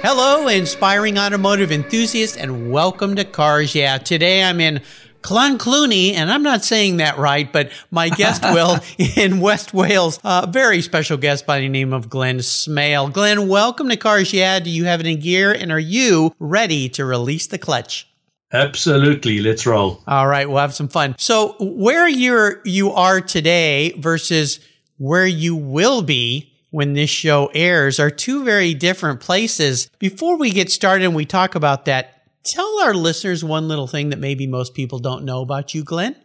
Hello, inspiring automotive enthusiasts, and welcome to Cars Yeah. Today I'm in Clonskeagh, and I'm not saying that right, but my guest will in West Wales, a very special guest by the name of Glen Smale. Glen, welcome to Cars Yeah. Do you have it in gear, and are you ready to release the clutch? Absolutely. Let's roll. All right, we'll have some fun. So, where you're you are today versus where you will be when this show airs are two very different places. Before we get started and we talk about that, tell our listeners one little thing that maybe most people don't know about you, Glen.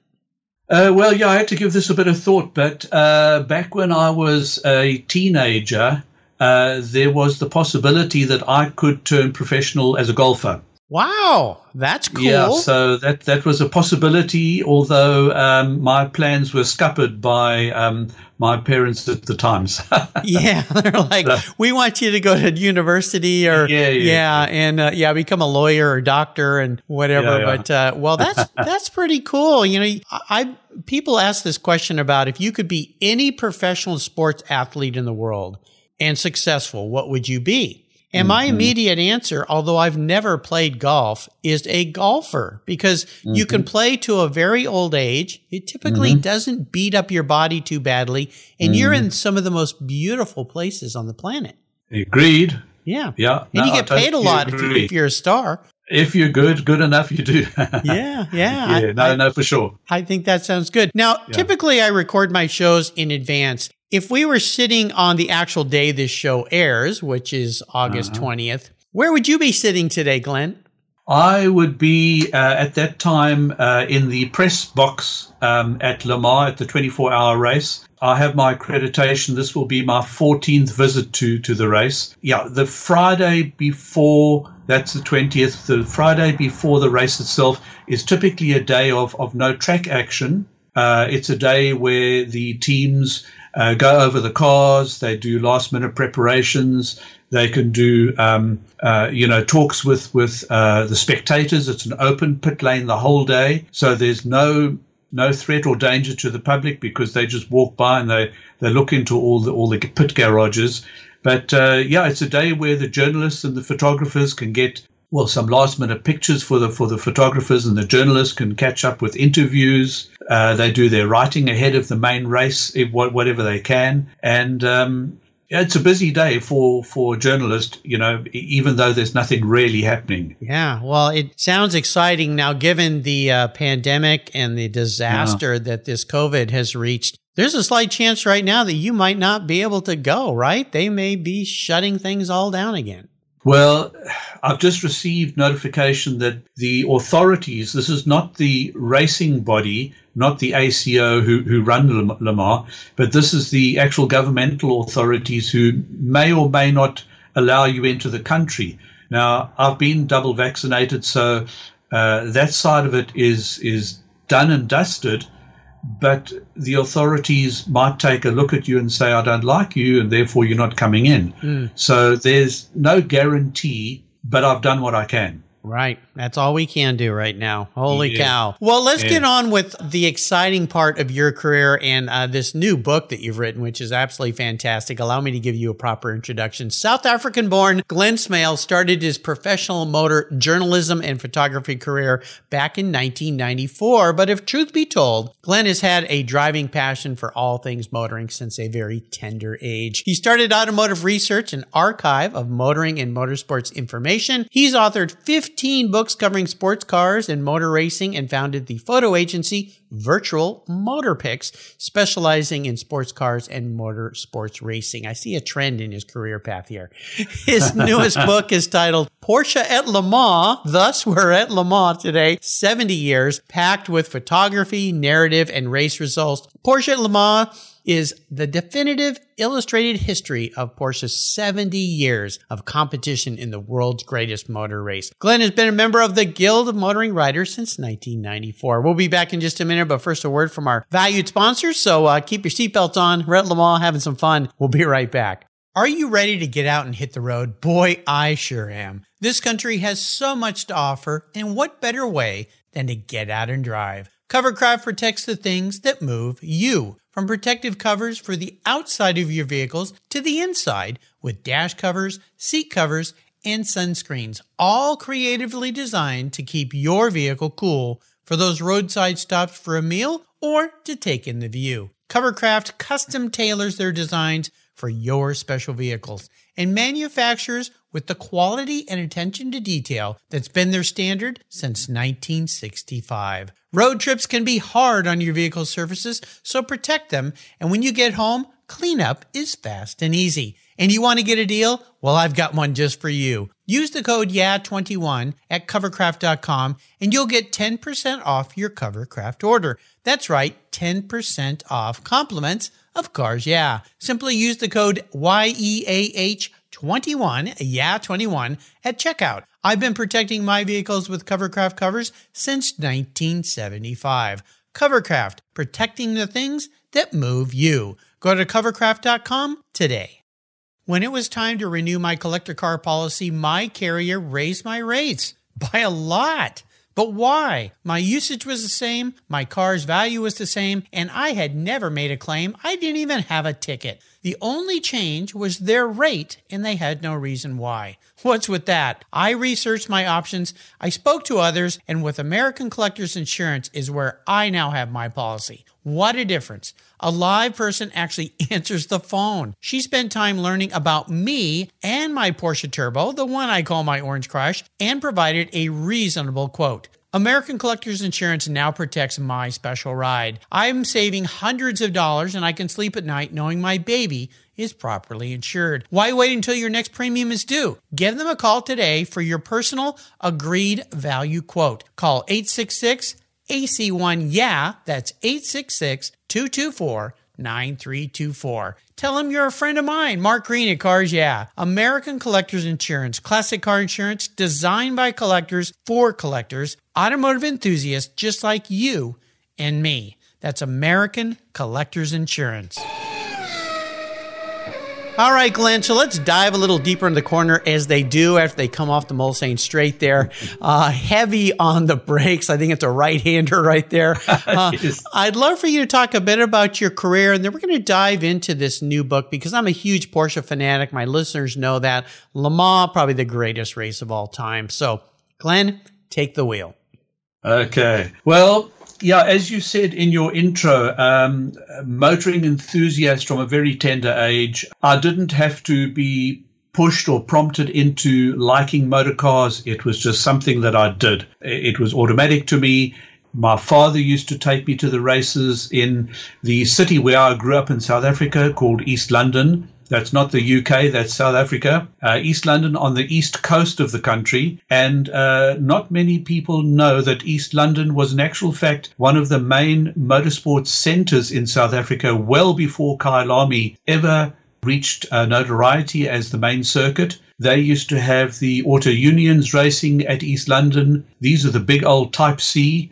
Uh, well, yeah, I had to give this a bit of thought, but uh, back when I was a teenager, uh, there was the possibility that I could turn professional as a golfer. Wow, that's cool. Yeah, so that that was a possibility, although um, my plans were scuppered by um, my parents at the times. yeah, they're like, we want you to go to university or yeah, yeah, yeah and uh, yeah, become a lawyer or doctor and whatever. Yeah, but uh, well, that's that's pretty cool. You know, I people ask this question about if you could be any professional sports athlete in the world and successful, what would you be? And my mm-hmm. immediate answer, although I've never played golf, is a golfer because mm-hmm. you can play to a very old age. It typically mm-hmm. doesn't beat up your body too badly, and you're in some of the most beautiful places on the planet. Agreed. Yeah. Yeah. And no, you get paid a lot if, you, if you're a star. If you're good, good enough, you do. yeah, yeah. Yeah, I, no, I, no, for sure. I think that sounds good. Now, yeah. typically I record my shows in advance. If we were sitting on the actual day this show airs, which is August uh-huh. 20th, where would you be sitting today, Glen? I would be uh, at that time uh, in the press box um, at Le Mans at the 24 hour race. I have my accreditation. This will be my 14th visit to, to the race. Yeah, the Friday before, that's the 20th, the Friday before the race itself is typically a day of, of no track action. Uh, it's a day where the teams uh, go over the cars. They do last minute preparations. They can do, um, uh, you know, talks with with uh, the spectators. It's an open pit lane the whole day, so there's no no threat or danger to the public because they just walk by and they they look into all the all the pit garages. But uh, yeah, it's a day where the journalists and the photographers can get well some last minute pictures for the for the photographers and the journalists can catch up with interviews. Uh, they do their writing ahead of the main race, whatever they can, and um, it's a busy day for for journalists you know even though there's nothing really happening. Yeah well it sounds exciting now given the uh, pandemic and the disaster yeah. that this covid has reached. There's a slight chance right now that you might not be able to go right? They may be shutting things all down again well, I've just received notification that the authorities, this is not the racing body, not the ACO who, who run Le Mans, but this is the actual governmental authorities who may or may not allow you into the country. Now, I've been double vaccinated, so uh, that side of it is is done and dusted but the authorities might take a look at you and say, I don't like you, and therefore you're not coming in. Mm. So there's no guarantee, but I've done what I can. Right. That's all we can do right now. Holy yeah. cow. Well, let's yeah. get on with the exciting part of your career and uh, this new book that you've written, which is absolutely fantastic. Allow me to give you a proper introduction. South African born Glen Smale started his professional motor journalism and photography career back in 1994. But if truth be told, Glen has had a driving passion for all things motoring since a very tender age. He started automotive research and archive of motoring and motorsports information. He's authored 50 15 books covering sports cars and motor racing and founded the photo agency Virtual Motor Pics, specializing in sports cars and motor sports racing. I see a trend in his career path here. His newest book is titled Porsche at Le Mans. Thus, we're at Le Mans today, 70 years, packed with photography, narrative, and race results. Porsche at Le Mans is the definitive illustrated history of Porsche's 70 years of competition in the world's greatest motor race. Glen has been a member of the Guild of Motoring Writers since 1994. We'll be back in just a minute, but first a word from our valued sponsors. So uh, keep your seatbelts on. We're Le having some fun. We'll be right back. Are you ready to get out and hit the road? Boy, I sure am. This country has so much to offer, and what better way than to get out and drive? Covercraft protects the things that move you. From protective covers for the outside of your vehicles to the inside with dash covers, seat covers, and sunscreens, all creatively designed to keep your vehicle cool for those roadside stops for a meal or to take in the view. Covercraft custom tailors their designs for your special vehicles and manufacturers with the quality and attention to detail that's been their standard since 1965. Road trips can be hard on your vehicle's surfaces, so protect them. And when you get home, cleanup is fast and easy. And you want to get a deal? Well, I've got one just for you. Use the code YEAH21 at covercraft.com and you'll get 10% off your Covercraft order. That's right, 10% off compliments of Cars Yeah. Simply use the code YEAH21, yeah 21 at checkout. I've been protecting my vehicles with Covercraft covers since 1975. Covercraft, protecting the things that move you. Go to covercraft.com today. When it was time to renew my collector car policy, my carrier raised my rates by a lot. But why? My usage was the same, my car's value was the same, and I had never made a claim. I didn't even have a ticket. The only change was their rate, and they had no reason why. What's with that? I researched my options, I spoke to others, and with American Collectors Insurance is where I now have my policy. What a difference. A live person actually answers the phone. She spent time learning about me and my Porsche Turbo, the one I call my Orange Crush, and provided a reasonable quote. American Collectors Insurance now protects my special ride. I'm saving hundreds of dollars and I can sleep at night knowing my baby is properly insured. Why wait until your next premium is due? Give them a call today for your personal agreed value quote. Call 866 AC1 Yeah, that's 866 224 9324. Tell them you're a friend of mine, Mark Green at Cars Yeah. American Collectors Insurance, classic car insurance designed by collectors for collectors, automotive enthusiasts just like you and me. That's American Collectors Insurance. All right, Glen. So let's dive a little deeper in the corner as they do after they come off the Mulsanne straight there. Uh, heavy on the brakes. I think it's a right hander right there. Uh, I'd love for you to talk a bit about your career and then we're going to dive into this new book because I'm a huge Porsche fanatic. My listeners know that. Le Mans, probably the greatest race of all time. So, Glen, take the wheel. Okay. Well, yeah, as you said in your intro, um, motoring enthusiast from a very tender age, I didn't have to be pushed or prompted into liking motor cars. It was just something that I did. It was automatic to me. My father used to take me to the races in the city where I grew up in South Africa called East London. That's not the UK, that's South Africa. Uh, East London on the east coast of the country. And uh, not many people know that East London was, in actual fact, one of the main motorsports centers in South Africa well before Kyalami ever reached uh, notoriety as the main circuit. They used to have the auto unions racing at East London. These are the big old Type C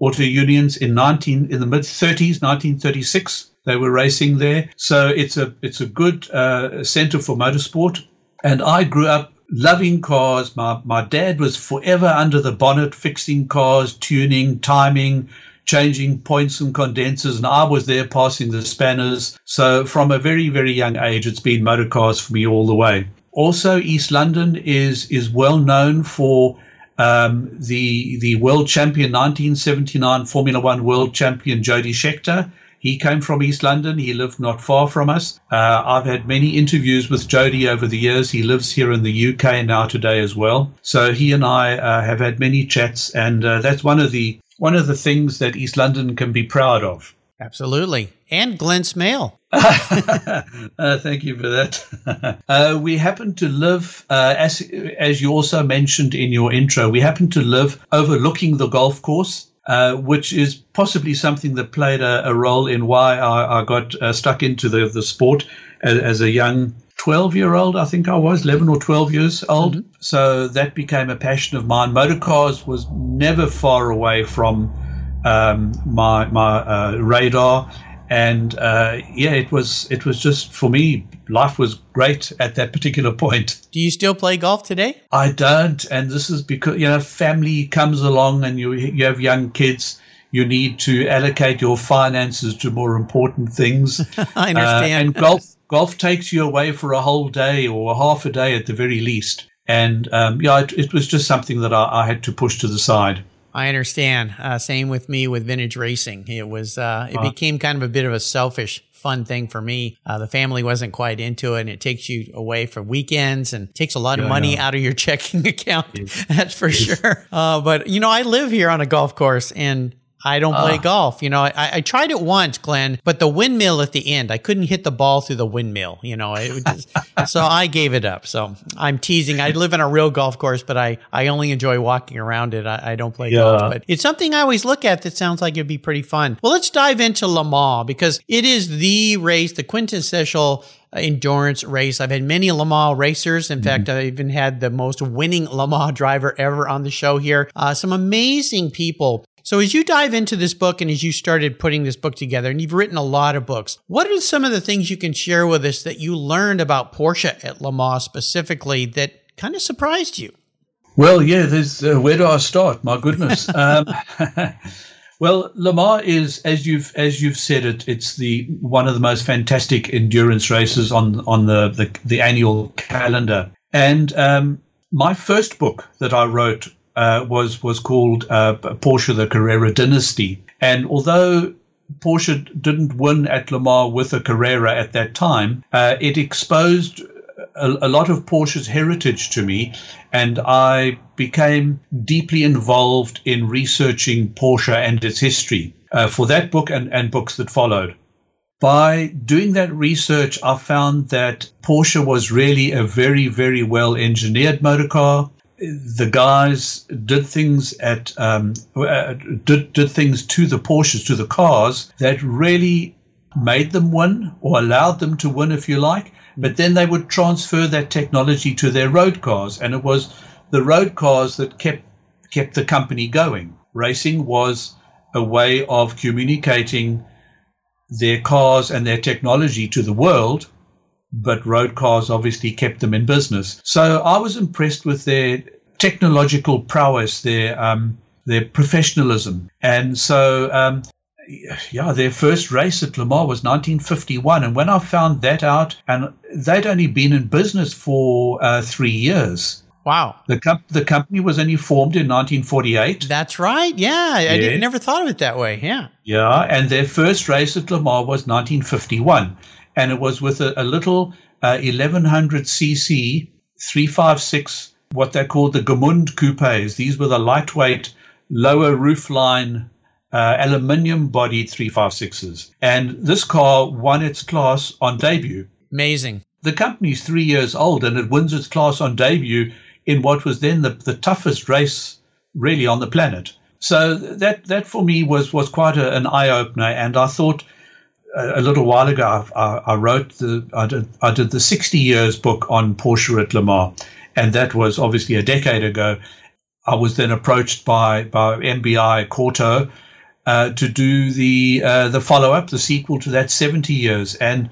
auto unions in 19 in the mid 30s, 1936. They were racing there, so it's a it's a good uh, center for motorsport. And I grew up loving cars. My my dad was forever under the bonnet, fixing cars, tuning, timing, changing points and condensers, and I was there passing the spanners. So from a very very young age, it's been motor cars for me all the way. Also, East London is is well known for um, the the world champion 1979 Formula One world champion Jody Scheckter. He came from East London. He lived not far from us. Uh, I've had many interviews with Jody over the years. He lives here in the UK now today as well. So he and I uh, have had many chats, and uh, that's one of the one of the things that East London can be proud of. Absolutely. And Glen Smale. uh, thank you for that. uh, we happen to live, uh, as, as you also mentioned in your intro, we happen to live overlooking the golf course. Uh, which is possibly something that played a, a role in why I, I got uh, stuck into the, the sport as, as, a young 12 year old, I think I was, 11 or 12 years old. Mm-hmm. So that became a passion of mine. Motorcars was never far away from um, my, my uh, radar and uh, yeah, it was it was just for me. Life was great at that particular point. Do you still play golf today? I don't, and this is because you know family comes along and you you have young kids. You need to allocate your finances to more important things. I understand. Uh, and golf golf takes you away for a whole day or half a day at the very least. And um, yeah, it, it, was just something that I, I had to push to the side. I understand. Uh, same with me with vintage racing. It was uh, it became kind of a bit of a selfish fun thing for me. Uh, the family wasn't quite into it, and it takes you away for weekends and takes a lot yeah, of money out of your checking account. That's for sure. Uh, but you know, I live here on a golf course, and I don't play uh, golf. You know, I, I, tried it once, Glen, but the windmill at the end, I couldn't hit the ball through the windmill. You know, just, so I gave it up. So I'm teasing. I live in a real golf course, but I, I only enjoy walking around it. I, I don't play yeah. golf, but it's something I always look at that sounds like it'd be pretty fun. Well, let's dive into Le Mans because it is the race, the quintessential endurance race. I've had many Le Mans racers. In mm-hmm. fact, I even had the most winning Le Mans driver ever on the show here. Uh, some amazing people so, as you dive into this book and as you started putting this book together, and you've written a lot of books, what are some of the things you can share with us that you learned about Porsche at Le Mans specifically that kind of surprised you? Well, yeah, there's uh, where do I start? My goodness. um, well, Le Mans is, as you've as you've said it, it's the one of the most fantastic endurance races on on the the, the annual calendar. And um, my first book that I wrote uh, was was called uh, Porsche the Carrera Dynasty. And although Porsche didn't win at Le Mans with a Carrera at that time, uh, it exposed a, a, lot of Porsche's heritage to me, and I became deeply involved in researching Porsche and its history uh, for that book and, and books that followed. By doing that research, I found that Porsche was really a very, very well engineered motor car the guys did things at um, uh, did did things to the Porsches to the cars that really made them win or allowed them to win, if you like. But then they would transfer that technology to their road cars, and it was the road cars that kept kept the company going. Racing was a way of communicating their cars and their technology to the world but road cars obviously kept them in business. So I was impressed with their technological prowess, their um, their professionalism, and so um, yeah, their first race at Le Mans was 1951, and when I found that out, and they'd only been in business for uh, three years. Wow. The, com- the company was only formed in 1948. That's right. Yeah. I did, never thought of it that way. Yeah. Yeah. And their first race at Le Mans was 1951 and it was with a, a little uh, 1100cc 356, what they called the Gmund coupes. These were the lightweight, lower roofline, uh, aluminium bodied 356s. And this car won its class on debut. Amazing. The company's three years old and it wins its class on debut in what was then the, the toughest race really on the planet. So that that for me was was quite a, an eye opener, and I thought a, little while ago, I, I, wrote the I did, I did the 60 years book on Porsche at Le Mans, and that was obviously a decade ago. I was then approached by by MBI Kauto uh, to do the uh, the follow up, the sequel to that 70 years, and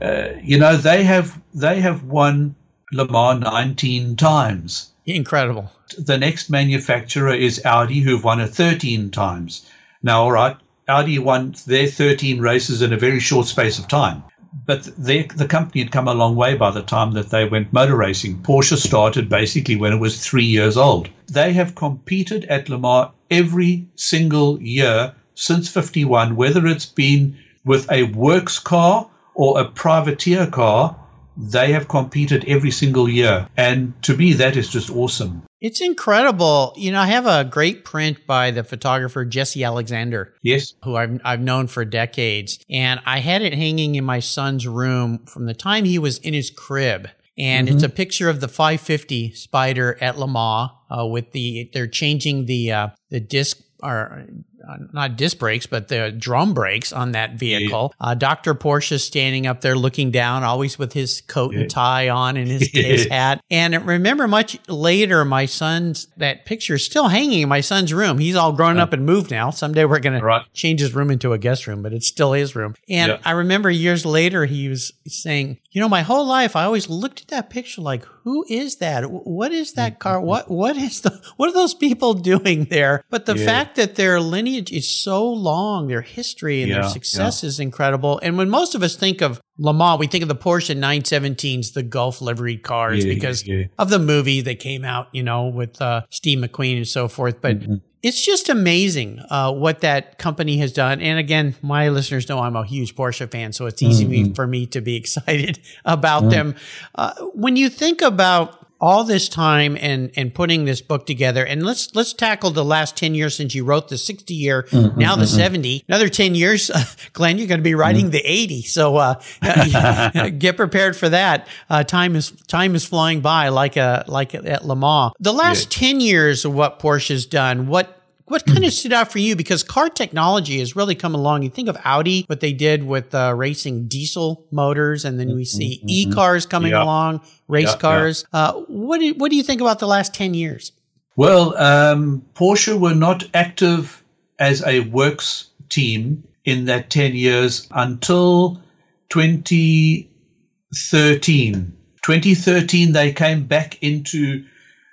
uh, you know they have they have won Le Mans 19 times. Incredible. The next manufacturer is Audi, who've won it 13 times. Now, all right, Audi won their 13 races in a very short space of time. But they, the company had come a long way by the time that they went motor racing. Porsche started basically when it was three years old. They have competed at Le Mans every single year since 51, whether it's been with a works car or a privateer car they have competed every single year. And to me, that is just awesome. It's incredible. You know, I have a great print by the photographer Jesse Alexander. Yes. Who I've, I've known for decades. And I had it hanging in my son's room from the time he was in his crib. And mm-hmm. it's a picture of the 550 Spider at Le Mans uh, with the, they're changing the, uh, the disc or uh, not disc brakes, but the drum brakes on that vehicle. Yeah. Uh, Dr. Porsche standing up there looking down, always with his coat yeah. and tie on and his, his hat. And remember, much later, my son's that picture is still hanging in my son's room. He's all grown up and moved now. Someday we're going right. to change his room into a guest room, but it's still his room. And yeah. I remember years later, he was saying, you know, my whole life, I always looked at that picture like, who is that? What is that car? What, what is the, what are those people doing there? But the fact that their lineage is so long, their history and yeah, their success yeah. is incredible. And when most of us think of Le Mans, we think of the Porsche 917s, the Gulf livery cars, yeah, because of the movie that came out, you know, with uh, Steve McQueen and so forth. But mm-hmm. it's just amazing uh, what that company has done. And again, my listeners know I'm a huge Porsche fan, so it's easy mm-hmm. for me to be excited about mm-hmm. them. Uh, when you think about all this time and and putting this book together and let's let's tackle the last 10 years since you wrote the 60 year mm-hmm, now the mm-hmm. 70 another 10 years glen you're going to be writing mm-hmm. the 80 so uh, get prepared for that uh, time is time is flying by like a like at le mans the last yeah. 10 years of what porsche's done what what kind of stood out for you? Because car technology has really come along. You think of Audi, what they did with uh, racing diesel motors, and then we see mm-hmm. e cars coming along, race cars. Uh, what do, what do you think about the last ten years? Well, um, Porsche were not active as a works team in that ten years until 2013. 2013, they came back into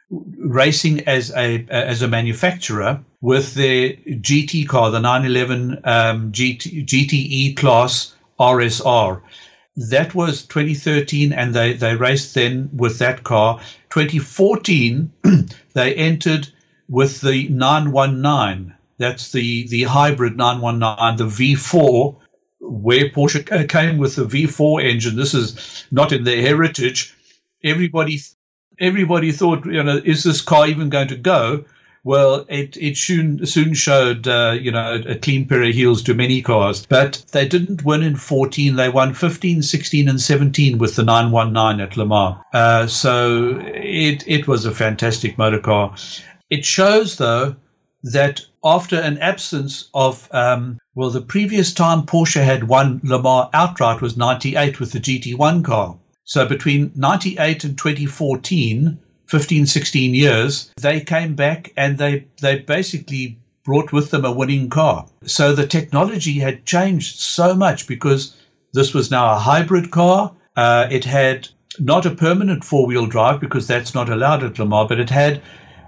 racing as a as a manufacturer with their GT car, the 911 um, GT, GTE class RSR. That was 2013, and they, they raced then with that car. 2014, they entered with the 919. That's the, the hybrid 919, the V4, where Porsche came with the V4 engine. This is not in their heritage. Everybody everybody thought, you know, is this car even going to go? Well, it, it soon, soon showed, uh, you know, a clean pair of heels to many cars. But they didn't win in 14. They won 15, 16, and 17 with the 919 at Le Mans. Uh, so it, it was a fantastic motor car. It shows, though, that after an absence of, um, well, the previous time Porsche had won Le Mans outright was 98 with the GT1 car. So between 98 and 2014, 15, 16 years, they came back and they, they basically brought with them a winning car. So the technology had changed so much because this was now a hybrid car. Uh, it had not a permanent four wheel drive because that's not allowed at Le Mans, but it had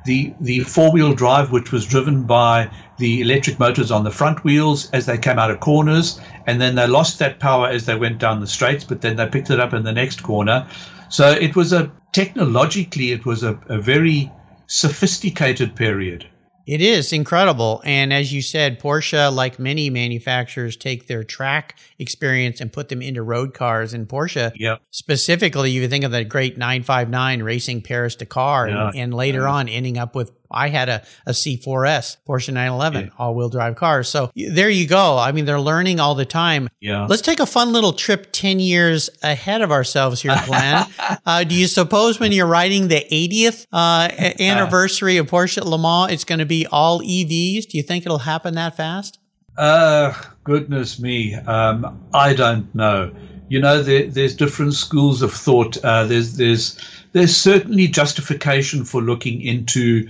the the four wheel drive, which was driven by the electric motors on the front wheels as they came out of corners, and then they lost that power as they went down the straights, but then they picked it up in the next corner. So it was a technologically, it was a, a very sophisticated period. It is incredible. And as you said, Porsche, like many manufacturers, take their track experience and put them into road cars. And Porsche, yep. specifically, you think of the great 959 racing Paris Dakar yeah. and, and, later yeah. on ending up with I had a, a C4S Porsche 911 yeah. all wheel drive car. So there you go. I mean, they're learning all the time. Yeah. Let's take a fun little trip 10 years ahead of ourselves here, Glen. uh, do you suppose when you're writing the 80th uh, anniversary of Porsche Le Mans, it's going to be all EVs? Do you think it'll happen that fast? Uh, goodness me. Um, I don't know. You know, there, there's different schools of thought. Uh, there's, there's, there's certainly justification for looking into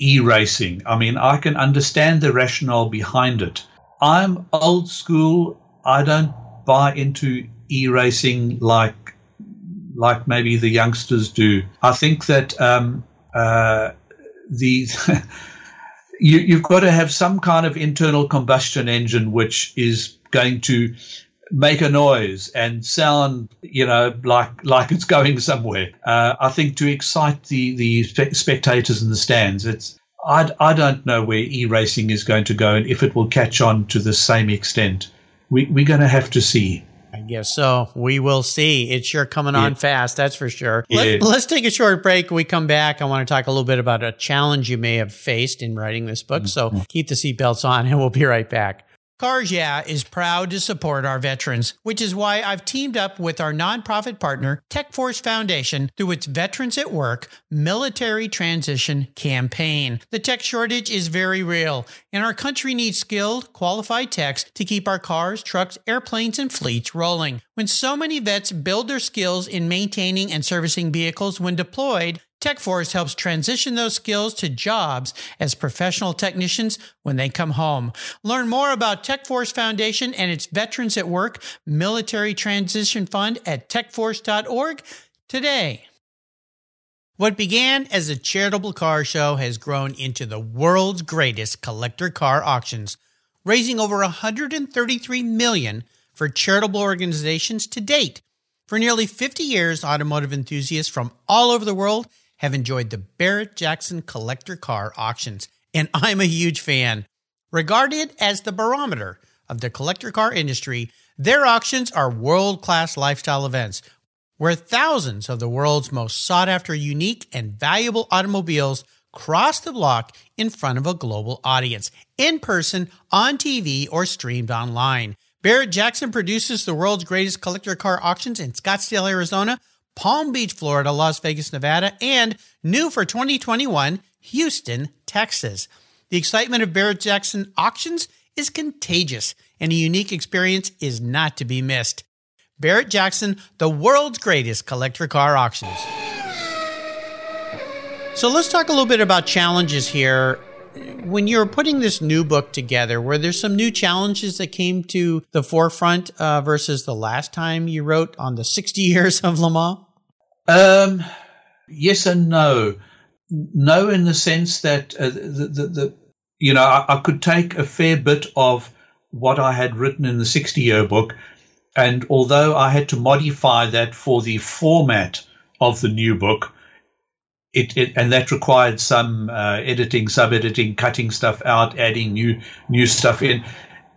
e-racing. I mean, I can understand the rationale behind it. I'm old school. I don't buy into e-racing like like maybe the youngsters do. I think that um, uh, the you, you've got to have some kind of internal combustion engine which is going to make a noise and sound, you know, like like it's going somewhere. Uh, I think to excite the the spe- spectators in the stands, it's I, I don't know where e-racing is going to go and if it will catch on to the same extent. We, we're going to have to see. I guess so. We will see. It's sure coming on fast, that's for sure. Let, us take a short break. When we come back. I want to talk a little bit about a challenge you may have faced in writing this book. So mm-hmm. keep the seatbelts on and we'll be right back. Cars Yeah is proud to support our veterans, which is why I've teamed up with our nonprofit partner, TechForce Foundation, through its Veterans at Work Military Transition Campaign. The tech shortage is very real, and our country needs skilled, qualified techs to keep our cars, trucks, airplanes, and fleets rolling. When so many vets build their skills in maintaining and servicing vehicles when deployed, TechForce helps transition those skills to jobs as professional technicians when they come home. Learn more about TechForce Foundation and its Veterans at Work Military Transition Fund at techforce.org today. What began as a charitable car show has grown into the world's greatest collector car auctions, raising over 133 million for charitable organizations to date. For nearly 50 years, automotive enthusiasts from all over the world have enjoyed the Barrett Jackson collector car auctions, and I'm a huge fan. Regarded as the barometer of the collector car industry, their auctions are world class lifestyle events where thousands of the world's most sought after, unique, and valuable automobiles cross the block in front of a global audience, in person, on TV, or streamed online. Barrett Jackson produces the world's greatest collector car auctions in Scottsdale, Arizona, Palm Beach, Florida, Las Vegas, Nevada, and new for 2021, Houston, Texas. The excitement of Barrett Jackson auctions is contagious, and a unique experience is not to be missed. Barrett Jackson, the world's greatest collector car auctions. So let's talk a little bit about challenges here. When you're putting this new book together, were there some new challenges that came to the forefront uh, versus the last time you wrote on the 60 years of Le Mans? Um, yes and no. No, in the sense that uh, the, the, the, you know I, I, could take a fair bit of what I had written in the 60 year book, and although I had to modify that for the format of the new book, it, it and that required some uh, editing, sub editing, cutting stuff out, adding new new stuff in.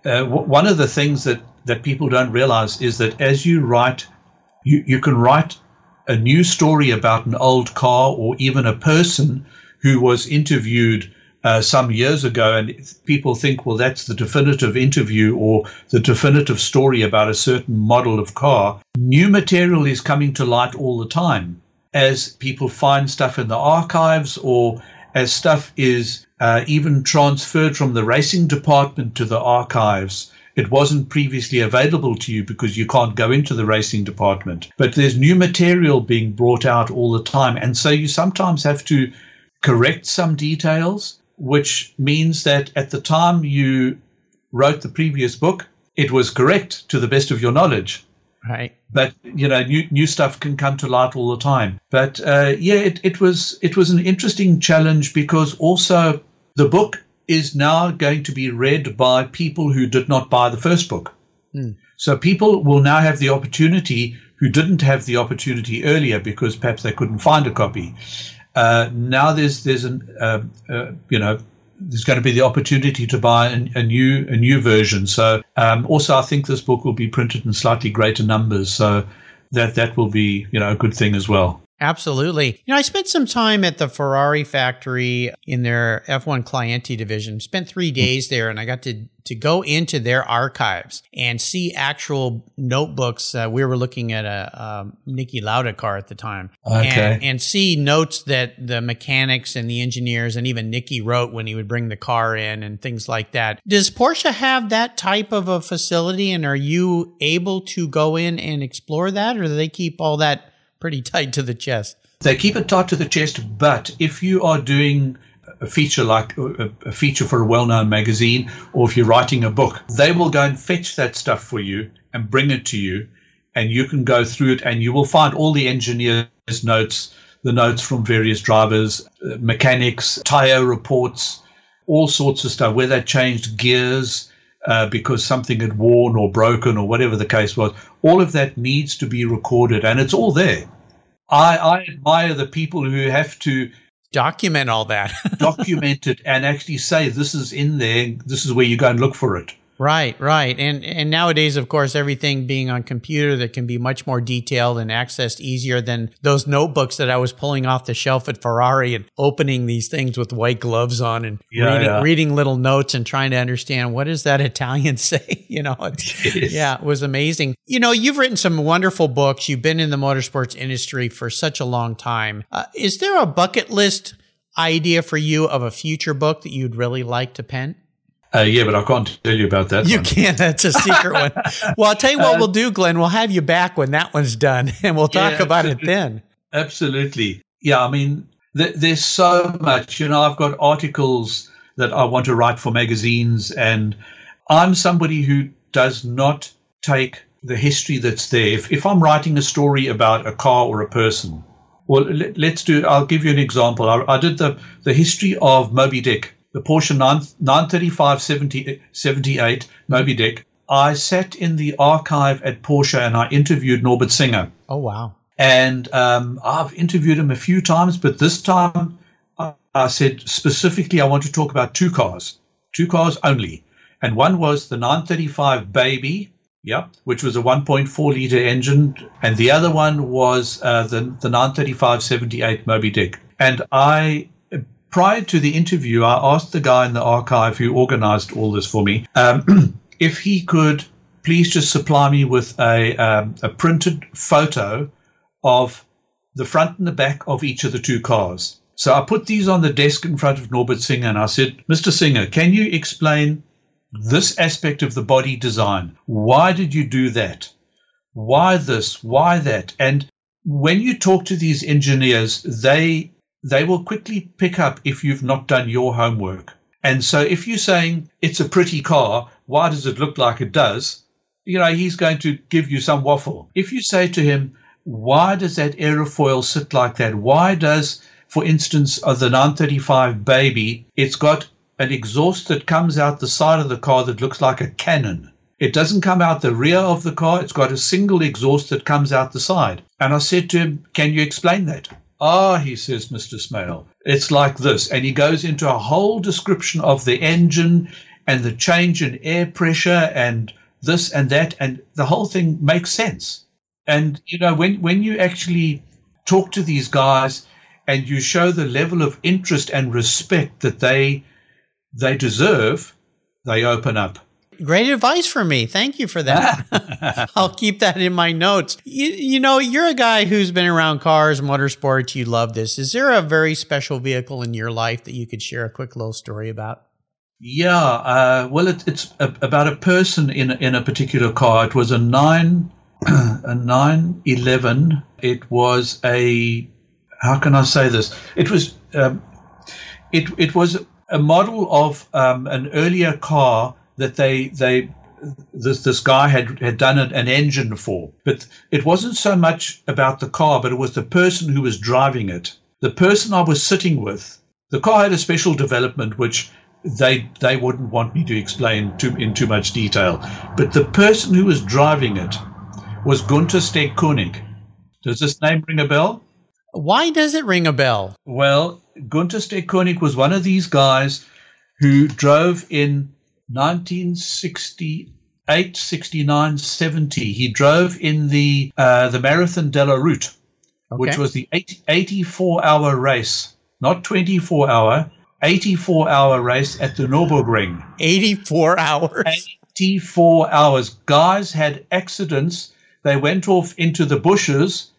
Uh, w- one of the things that that people don't realize is that as you write, you, you can write a new story about an old car or even a person who was interviewed uh, some years ago, and people think, well, that's the definitive interview or the definitive story about a certain model of car. New material is coming to light all the time as people find stuff in the archives or as stuff is uh, even transferred from the racing department to the archives it wasn't previously available to you because you can't go into the racing department. But there's new material being brought out all the time. And so you sometimes have to correct some details, which means that at the time you wrote the previous book, it was correct to the best of your knowledge. Right. But you know, new new stuff can come to light all the time. But uh, yeah, it, it was it was an interesting challenge because also the book is now going to be read by people who did not buy the first book. Mm. So people will now have the opportunity who didn't have the opportunity earlier because perhaps they couldn't find a copy. Uh, now there's there's an uh, uh, you know there's going to be the opportunity to buy a, a new a new version. So um, also I think this book will be printed in slightly greater numbers. So that that will be you know a good thing as well. Absolutely. You know, I spent some time at the Ferrari factory in their F1 Clienti division. Spent three days there, and I got to to go into their archives and see actual notebooks. Uh, we were looking at a um, Niki Lauda car at the time, okay. and, and see notes that the mechanics and the engineers and even Niki wrote when he would bring the car in and things like that. Does Porsche have that type of a facility, and are you able to go in and explore that, or do they keep all that? Pretty tight to the chest. They keep it tight to the chest, but if you are doing a feature like a feature for a well-known magazine or if you're writing a book they will go and fetch that stuff for you and bring it to you and you can go through it and you will find all the engineers notes the notes from various drivers uh, mechanics tire reports all sorts of stuff where they changed gears uh, because something had worn or broken or whatever the case was. All of that needs to be recorded and it's all there. I, I admire the people who have to document all that, document it and actually say this is in there, this is where you go and look for it. Right, right. And and nowadays of course everything being on computer that can be much more detailed and accessed easier than those notebooks that I was pulling off the shelf at Ferrari and opening these things with white gloves on and yeah, reading, yeah. reading, little notes and trying to understand what does that Italian say, you know. yeah, it was amazing. You know, you've written some wonderful books. You've been in the motorsports industry for such a long time. Uh, is there a bucket list idea for you of a future book that you'd really like to pen? Uh, yeah, but I can't tell you about that. You one. can't. That's a secret one. Well, I'll tell you what uh, we'll do, Glen. We'll have you back when that one's done, and we'll talk yeah, about it then. Absolutely. Yeah, I mean, th- there's so much. You know, I've got articles that I want to write for magazines, and I'm somebody who does not take the history that's there. If, if I'm writing a story about a car or a person, well, let, us do. I'll give you an example. I, I did the the history of Moby Dick the Porsche 9, 935 70, 78 Moby Dick, I sat in the archive at Porsche and I interviewed Norbert Singer. Oh, wow. And um, I've interviewed him a few times, but this time I, I said specifically I want to talk about two cars, two cars only. And one was the 935 Baby, yeah, which was a 1.4 liter engine, and the other one was uh, the the 935 78 Moby Dick. And I prior to the interview, I asked the guy in the archive who organized all this for me um, if he could please just supply me with a, um, a printed photo of the front and the back of each of the two cars. So I put these on the desk in front of Norbert Singer and I said, Mr. Singer, can you explain this aspect of the body design? Why did you do that? Why this? Why that? And when you talk to these engineers, they they will quickly pick up if you've not done your homework. And so if you're saying it's a pretty car, why does it look like it does? You know, he's going to give you some waffle. If you say to him, why does that aerofoil sit like that? Why does, for instance, of the 935 baby, it's got an exhaust that comes out the side of the car that looks like a cannon. It doesn't come out the rear of the car. It's got a single exhaust that comes out the side. And I said to him, Can you explain that? Ah, he says, Mr. Smale, it's like this. And he goes into a whole description of the engine and the change in air pressure and this and that. And the whole thing makes sense. And, you know, when, when you actually talk to these guys and you show the level of interest and respect that they they deserve, they open up. Great advice for me. Thank you for that. I'll keep that in my notes. You, you, know, you're a guy who's been around cars, motorsports. You love this. Is there a very special vehicle in your life that you could share a quick little story about? Yeah. Uh, well, it, it's a, about a person in in a particular car. It was a nine a nine eleven. It was a how can I say this? It was um, it it was a model of um, an earlier car that they they this this guy had had done an, engine for, but it wasn't so much about the car, but it was the person who was driving it. The person I was sitting with, the car had a special development which they they wouldn't want me to explain too, in too much detail. But the person who was driving it was Gunter Steckkönig. Does this name ring a bell? Why does it ring a bell? Well, Gunter Steckkönig was one of these guys who drove in 1968, 69, 70. He drove in the uh, the Marathon de la Route, okay. which was the 84 hour race, not 24 hour, 84 hour race at the Nürburgring. 84 hours. 84 hours. Guys had accidents. They went off into the bushes,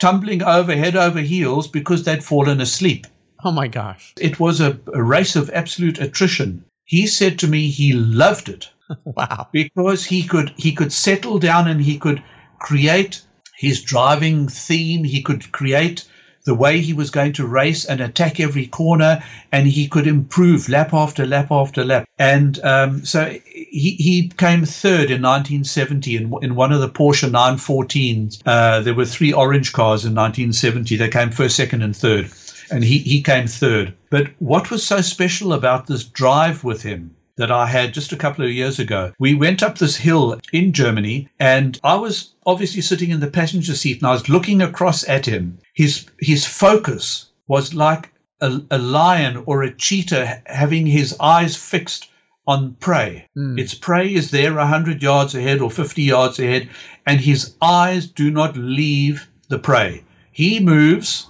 tumbling over head over heels because they'd fallen asleep. Oh my gosh. It was a, a race of absolute attrition he said to me he loved it. wow. Because he could he could settle down and he could create his driving theme, he could create the way he was going to race and attack every corner, and he could improve lap after lap after lap. And um, so he, he came third in 1970 in, in one of the Porsche 914s. Uh, there were three orange cars in 1970. They came first, second, and third and he, he came third. But what was so special about this drive with him that I had just a couple of years ago? We went up this hill in Germany, and I was obviously sitting in the passenger seat and I was looking across at him. His, his focus was like a, a lion or a cheetah having his eyes fixed on prey. Mm. Its prey is there 100 yards ahead or 50 yards ahead, and his eyes do not leave the prey. He moves,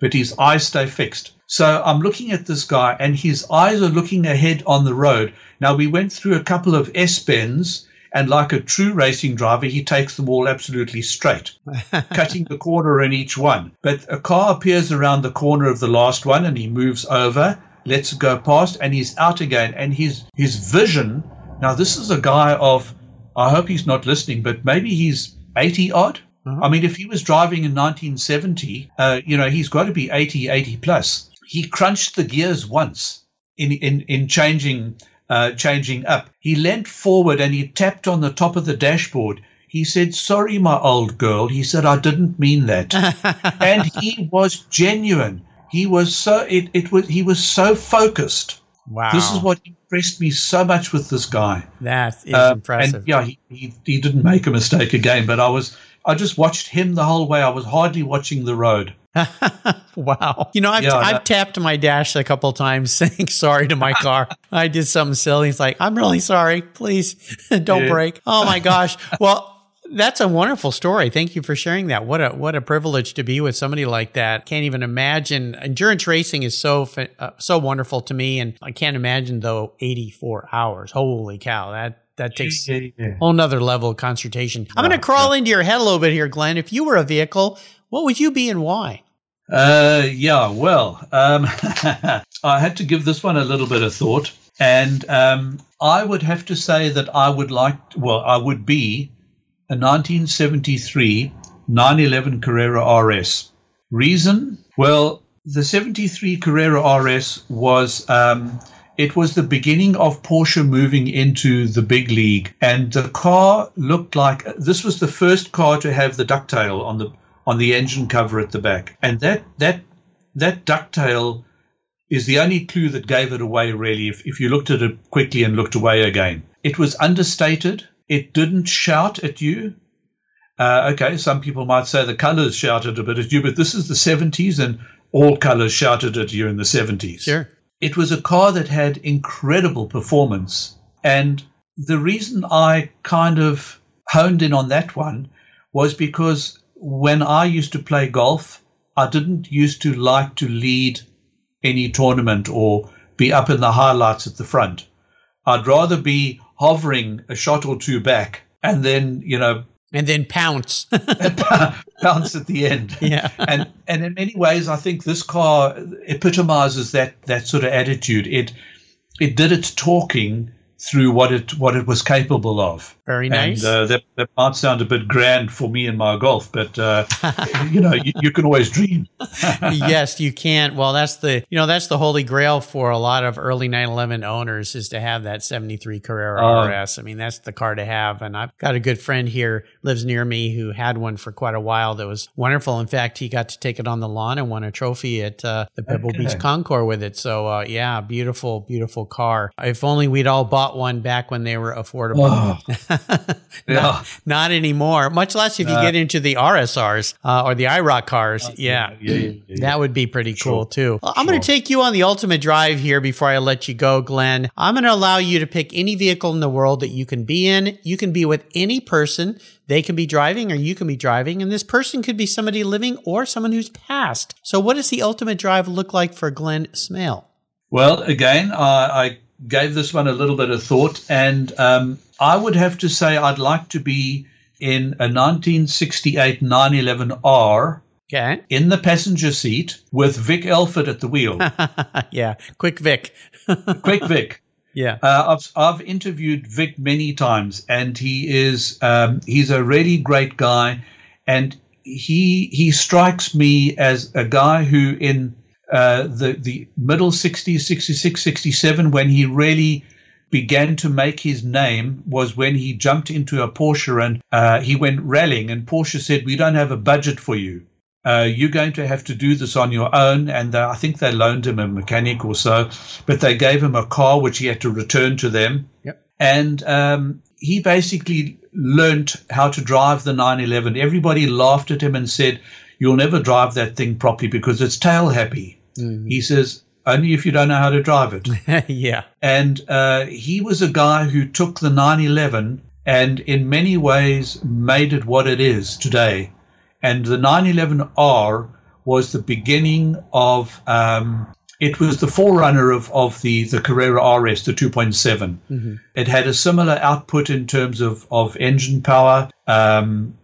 but his eyes stay fixed. So I'm looking at this guy, and his eyes are looking ahead on the road. Now, we went through a couple of S bends, and like a true racing driver, he takes them all absolutely straight, cutting the corner in each one. But a car appears around the corner of the last one, and he moves over, lets it go past, and he's out again. And his his vision. Now, this is a guy of. I hope he's not listening, but maybe he's 80 odd. Uh-huh. I mean, if he was driving in 1970, uh, you know, he's got to be 80, 80 plus. He crunched the gears once in in in changing uh, changing up. He leant forward and he tapped on the top of the dashboard. He said, Sorry, my old girl. He said, I didn't mean that. and he was genuine. He was so it, it was he was so focused. Wow. This is what impressed me so much with this guy. That is uh, impressive. And yeah, he, he, he didn't make a mistake again, but I was I just watched him the whole way. I was hardly watching the road. wow. You know, I've, yeah, I've tapped my dash a couple times saying sorry to my car. I did something silly. It's like, I'm really sorry. Please don't yeah. break. Oh my gosh. Well, that's a wonderful story. Thank you for sharing that. What a what a privilege to be with somebody like that. Can't even imagine. Endurance racing is so uh, so wonderful to me, and I can't imagine though 84 hours. Holy cow! That that takes a whole nother level of concentration. I'm going to crawl into your head a little bit here, Glen. If you were a vehicle, what would you be and why? Uh, yeah, well, um, I had to give this one a little bit of thought. And um, I would have to say that I would like, well, I would be a 1973 911 Carrera RS. Reason? Well, the 73 Carrera RS was um, it was the beginning of Porsche moving into the big league, and the car looked like this was the first car to have the ducktail on the on the engine cover at the back, and that that that ducktail is the only clue that gave it away. Really, if if you looked at it quickly and looked away again, it was understated. It didn't shout at you. Uh, okay, some people might say the colors shouted a bit at you, but this is the 70s and all colors shouted at you in the 70s. Sure. It was a car that had incredible performance. And the reason I kind of honed in on that one was because when I used to play golf, I didn't used to like to lead any tournament or be up in the highlights at the front. I'd rather be hovering a shot or two back and then, you know, and then pounce. Pounce at the end. Yeah. And and in many ways i think this car epitomizes that that sort of attitude. It it did its talking through what it what it was capable of. Very nice. And uh, that that might sound a bit grand for me and my golf, but uh, you know you, you, can always dream. yes, you can. Well, that's the you know that's the holy grail for a lot of early 911 owners is to have that 73 Carrera uh, RS. I mean, that's the car to have. And I've got a good friend here lives near me who had one for quite a while. That was wonderful. In fact, he got to take it on the lawn and won a trophy at uh, the Pebble okay. Beach Concours with it. So uh, yeah, beautiful, beautiful car. If only we'd all bought bought one back when they were affordable. Oh. yeah. not, not, anymore. Much less if you get into the RSRs uh, or the IROC cars. Uh, yeah. Yeah, yeah, yeah. That would be pretty sure. cool too. I'm sure. going to take you on the ultimate drive here before I let you go, Glen. I'm going to allow you to pick any vehicle in the world that you can be in. You can be with any person. They can be driving or you can be driving. And this person could be somebody living or someone who's passed. So what does the ultimate drive look like for Glen Smale? Well, again, uh, I gave this one a little bit of thought, and um, I would have to say I'd like to be in a 1968 911R. Okay. In the passenger seat with Vic Elford at the wheel. yeah, quick Vic. quick Vic. Yeah, uh, I've I've interviewed Vic many times, and he is um, he's a really great guy, and he he strikes me as a guy who in uh, the the middle 60s, 66, 67, when he really began to make his name was when he jumped into a Porsche and uh, he went rallying, and Porsche said, "We don't have a budget for you. Uh, you're going to have to do this on your own." And uh, I think they loaned him a mechanic or so, but they gave him a car which he had to return to them. Yep. And um, he basically learned how to drive the 911. Everybody laughed at him and said, "You'll never drive that thing properly because it's tail happy." Mm-hmm. He says, only if you don't know how to drive it. yeah. And uh, he was a guy who took the 911 and in many ways made it what it is today. And the 911R was the beginning of, um, it was the forerunner of, of the, the Carrera RS, the 2.7. Mm-hmm. It had a similar output in terms of, of engine power. Um,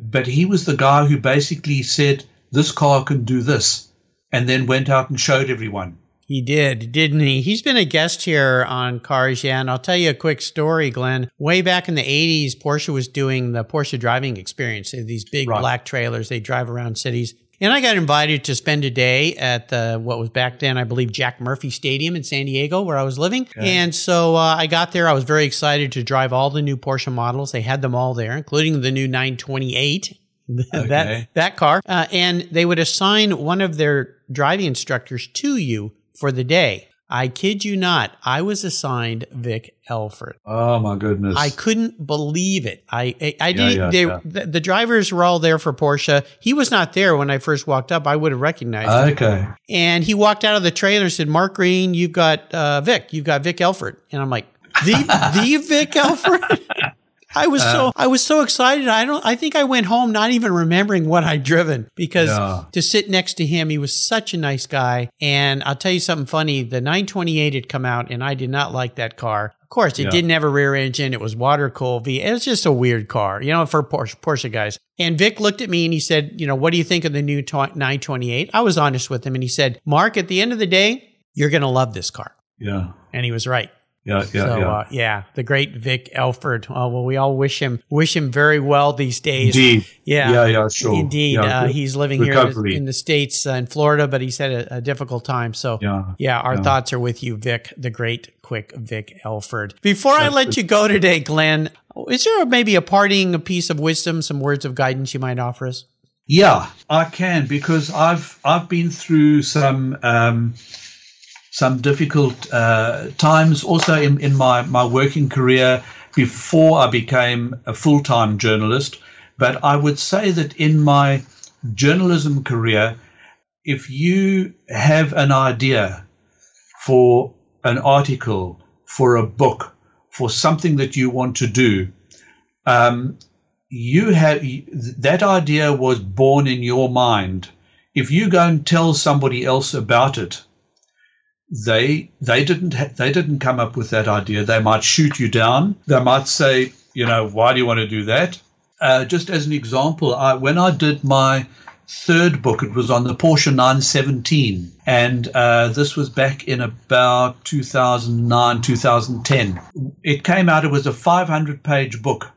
but he was the guy who basically said, this car can do this, and then went out and showed everyone. He did, didn't he? He's been a guest here on Cars, yeah. And I'll tell you a quick story, Glen. Way back in the 80s, Porsche was doing the Porsche driving experience. These big right. black trailers, they drive around cities. And I got invited to spend a day at the, what was back then, I believe, Jack Murphy Stadium in San Diego, where I was living. Okay. And so uh, I got there. I was very excited to drive all the new Porsche models. They had them all there, including the new 928 okay. that that car, uh, and they would assign one of their driving instructors to you for the day. I kid you not, I was assigned Vic Elford. Oh my goodness! I couldn't believe it. I I, I didn't. Yeah, they, yeah. The, the, drivers were all there for Porsche. He was not there when I first walked up. I would have recognized him. Okay. And he walked out of the trailer and said, "Mark Greene, you've got uh, Vic. You've got Vic Elford." And I'm like, "The the Vic Elford." I was uh, so I was so excited. I don't I think I went home not even remembering what I'd driven because yeah. to sit next to him, he was such a nice guy. And I'll tell you something funny. The 928 had come out and I did not like that car. Of course, it yeah. didn't have a rear engine. It was water cooled V. It was just a weird car, you know, for Porsche, Porsche guys. And Vic looked at me and he said, you know, what do you think of the new 928? I was honest with him and he said, Mark, at the end of the day, you're going to love this car. Yeah. And he was right. Yeah, yeah, so, yeah. Uh, yeah, the great Vic Elford. Uh, well, we all wish him wish him very well these days. Indeed. Yeah, yeah, yeah, sure. Indeed, yeah, uh, he's living recovery. here in the states uh, in Florida, but he's had a, a difficult time. So, yeah, yeah our yeah. thoughts are with you, Vic, the great, quick Vic Elford. Before That's I let you go today, Glen, is there maybe a parting a piece of wisdom, some words of guidance you might offer us? Yeah, I can because I've I've been through some. Um, some difficult uh, times also in, in my, my working career before I became a full time journalist. But I would say that in my journalism career, if you have an idea for an article, for a book, for something that you want to do, um, you have that idea was born in your mind. If you go and tell somebody else about it, they they didn't ha- they didn't come up with that idea. They might shoot you down. They might say, you know, why do you want to do that? Uh, just as an example, I, when I did my third book, it was on the Porsche 917, and uh, this was back in about 2009 2010. It came out. It was a 500 page book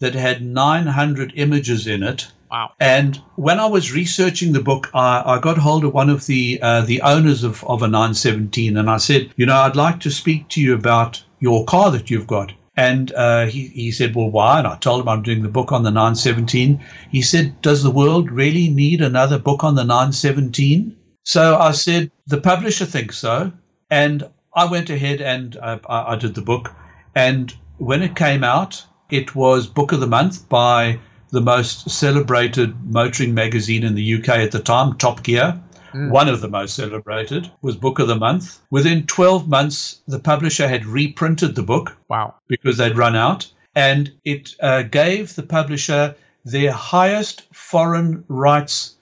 that had 900 images in it Wow. And when I was researching the book, I, I got hold of one of the uh, the owners of, of a 917, and I said, you know, I'd like to speak to you about your car that you've got. And uh, he, he said, well, why? And I told him I'm doing the book on the 917. He said, does the world really need another book on the 917? So I said, the publisher thinks so. And I went ahead and uh, I, I did the book. And when it came out, it was Book of the Month by the most celebrated motoring magazine in the UK at the time, Top Gear. Mm. One of the most celebrated was Book of the Month. Within 12 months, the publisher had reprinted the book. Wow. Because they'd run out. And it uh, gave the publisher their highest foreign rights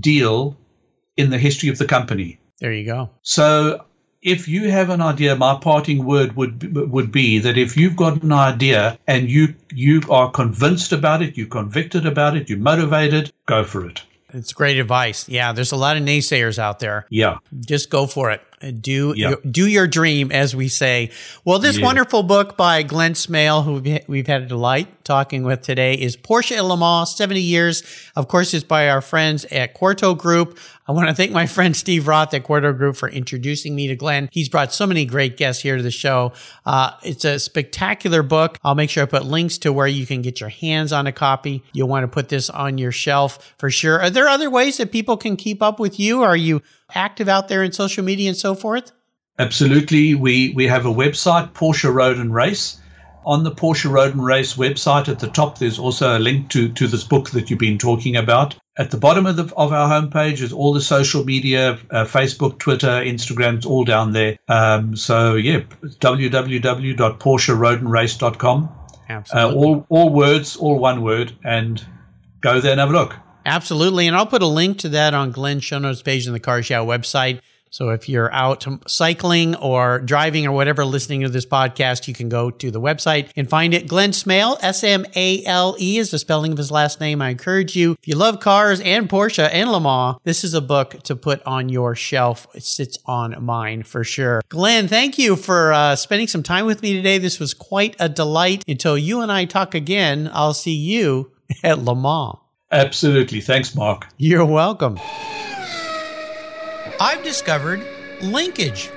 deal in the history of the company. There you go. So if you have an idea, my parting word would would be that if you've got an idea and you you are convinced about it, you're convicted about it, you're motivated, go for it. It's great advice. Yeah, there's a lot of naysayers out there. Yeah, just go for it. Do your, do your dream, as we say. Well, this yeah. wonderful book by Glen Smale, who we've had a delight talking with today, is Porsche at Le Mans, 70 years. Of course, it's by our friends at Quarto Group. I want to thank my friend Steve Roth at Quarto Group for introducing me to Glen. He's brought so many great guests here to the show. Uh, it's a spectacular book. I'll make sure I put links to where you can get your hands on a copy. You'll want to put this on your shelf for sure. Are there other ways that people can keep up with you? Are you active out there in social media and so forth? Absolutely. We we have a website, Porsche Road and Race. On the Porsche Road and Race website at the top, there's also a link to, to this book that you've been talking about. at the bottom of, the, of our homepage is all the social media uh, Facebook, Twitter, Instagram, it's all down there. Um, so, yeah, www.porscheroadandrace.com. Absolutely. Uh, all, all words, all one word, and go there and have a look. Absolutely. And I'll put a link to that on Glen's show notes page on the Car Show website. So if you're out cycling or driving or whatever, listening to this podcast, you can go to the website and find it. Glen Smale, S M A L E is the spelling of his last name. I encourage you, if you love cars and Porsche and Le Mans, this is a book to put on your shelf. It sits on mine for sure. Glen, thank you for uh, spending some time with me today. This was quite a delight. Until you and I talk again, I'll see you at Le Mans. Absolutely. Thanks, Mark. You're welcome. I've discovered Linkage.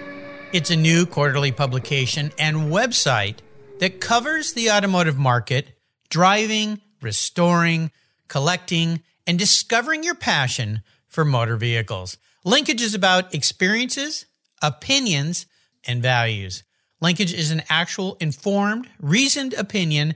It's a new quarterly publication and website that covers the automotive market, driving, restoring, collecting, and discovering your passion for motor vehicles. Linkage is about experiences, opinions, and values. Linkage is an actual informed, reasoned opinion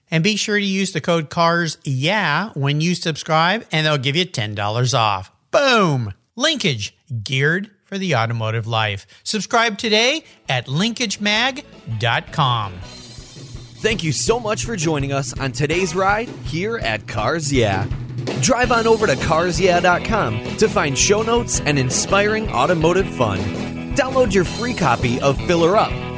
And be sure to use the code CARS yeah when you subscribe, and they'll give you $10 off. Boom! Linkage, geared for the automotive life. Subscribe today at linkagemag.com. Thank you so much for joining us on today's ride here at Cars Yeah. Drive on over to carsyeah.com to find show notes and inspiring automotive fun. Download your free copy of Filler Up,